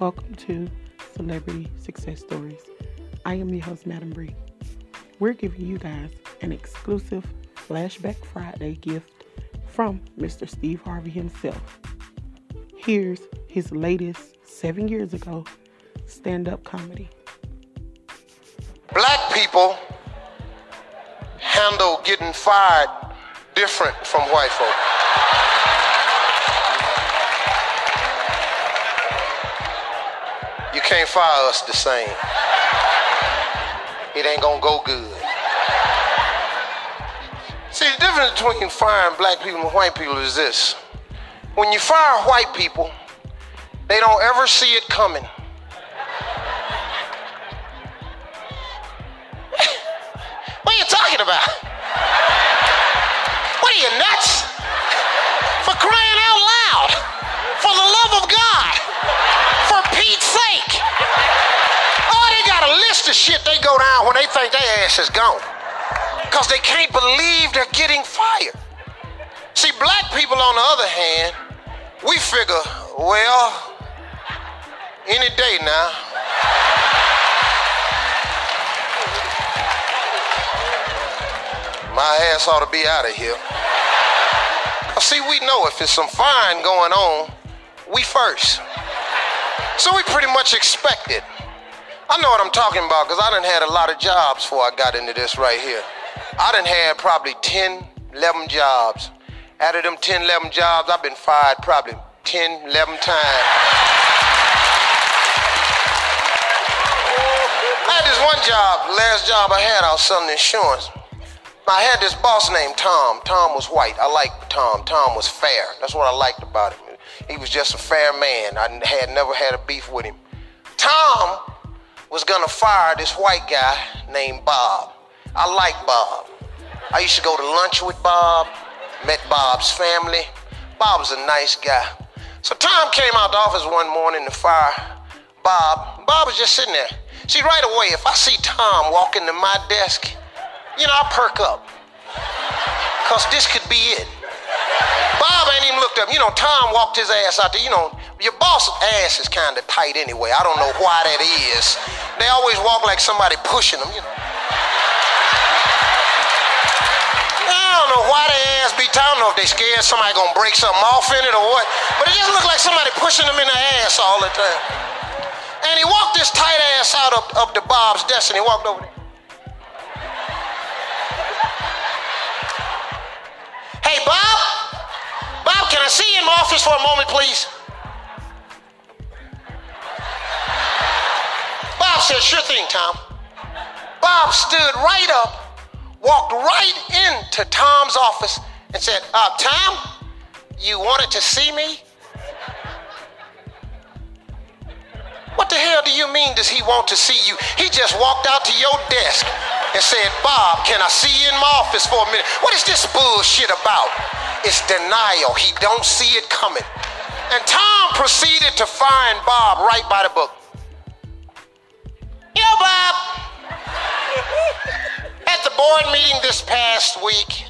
Welcome to Celebrity Success Stories. I am your host, Madam Bree. We're giving you guys an exclusive Flashback Friday gift from Mr. Steve Harvey himself. Here's his latest seven years ago stand up comedy. Black people handle getting fired different from white folk. Can't fire us the same. It ain't gonna go good. See, the difference between firing black people and white people is this. When you fire white people, they don't ever see it coming. What are you talking about? What are you nuts? Of shit they go down when they think their ass is gone. Because they can't believe they're getting fired. See, black people, on the other hand, we figure, well, any day now. My ass ought to be out of here. See, we know if there's some fine going on, we first. So we pretty much expect it. I know what I'm talking about because I done had a lot of jobs before I got into this right here. I done had probably 10, 11 jobs. Out of them 10, 11 jobs, I've been fired probably 10, 11 times. I had this one job, last job I had, I was selling insurance. I had this boss named Tom. Tom was white. I liked Tom. Tom was fair. That's what I liked about him. He was just a fair man. I had never had a beef with him. Tom was gonna fire this white guy named Bob. I like Bob. I used to go to lunch with Bob, met Bob's family. Bob was a nice guy. So Tom came out the office one morning to fire Bob. Bob was just sitting there. See, right away, if I see Tom walk into my desk, you know, I perk up. Cause this could be it. Bob ain't even looked up. You know, Tom walked his ass out there. You know, your boss ass is kind of tight anyway. I don't know why that is. They always walk like somebody pushing them, you know. I don't know why their ass be tight. I don't know if they scared somebody gonna break something off in it or what. But it just looked like somebody pushing them in the ass all the time. And he walked this tight ass out up, up to Bob's desk and he walked over there. Hey, Bob? Bob, can I see you in my office for a moment, please? Said, sure thing, Tom. Bob stood right up, walked right into Tom's office, and said, uh, Tom, you wanted to see me? What the hell do you mean does he want to see you? He just walked out to your desk and said, Bob, can I see you in my office for a minute? What is this bullshit about? It's denial. He don't see it coming. And Tom proceeded to find Bob right by the book. Board meeting this past week,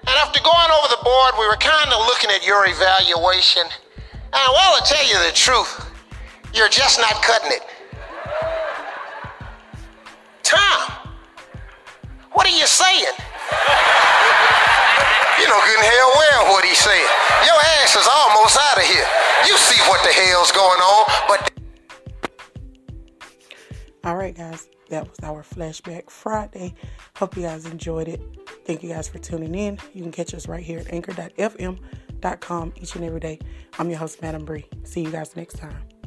and after going over the board, we were kind of looking at your evaluation. And well, to tell you the truth, you're just not cutting it. Tom, what are you saying? You know good and hell well what he's saying. Your ass is almost out of here. You see what the hell's going on, but. All right, guys, that was our Flashback Friday. Hope you guys enjoyed it. Thank you guys for tuning in. You can catch us right here at anchor.fm.com each and every day. I'm your host, Madam Bree. See you guys next time.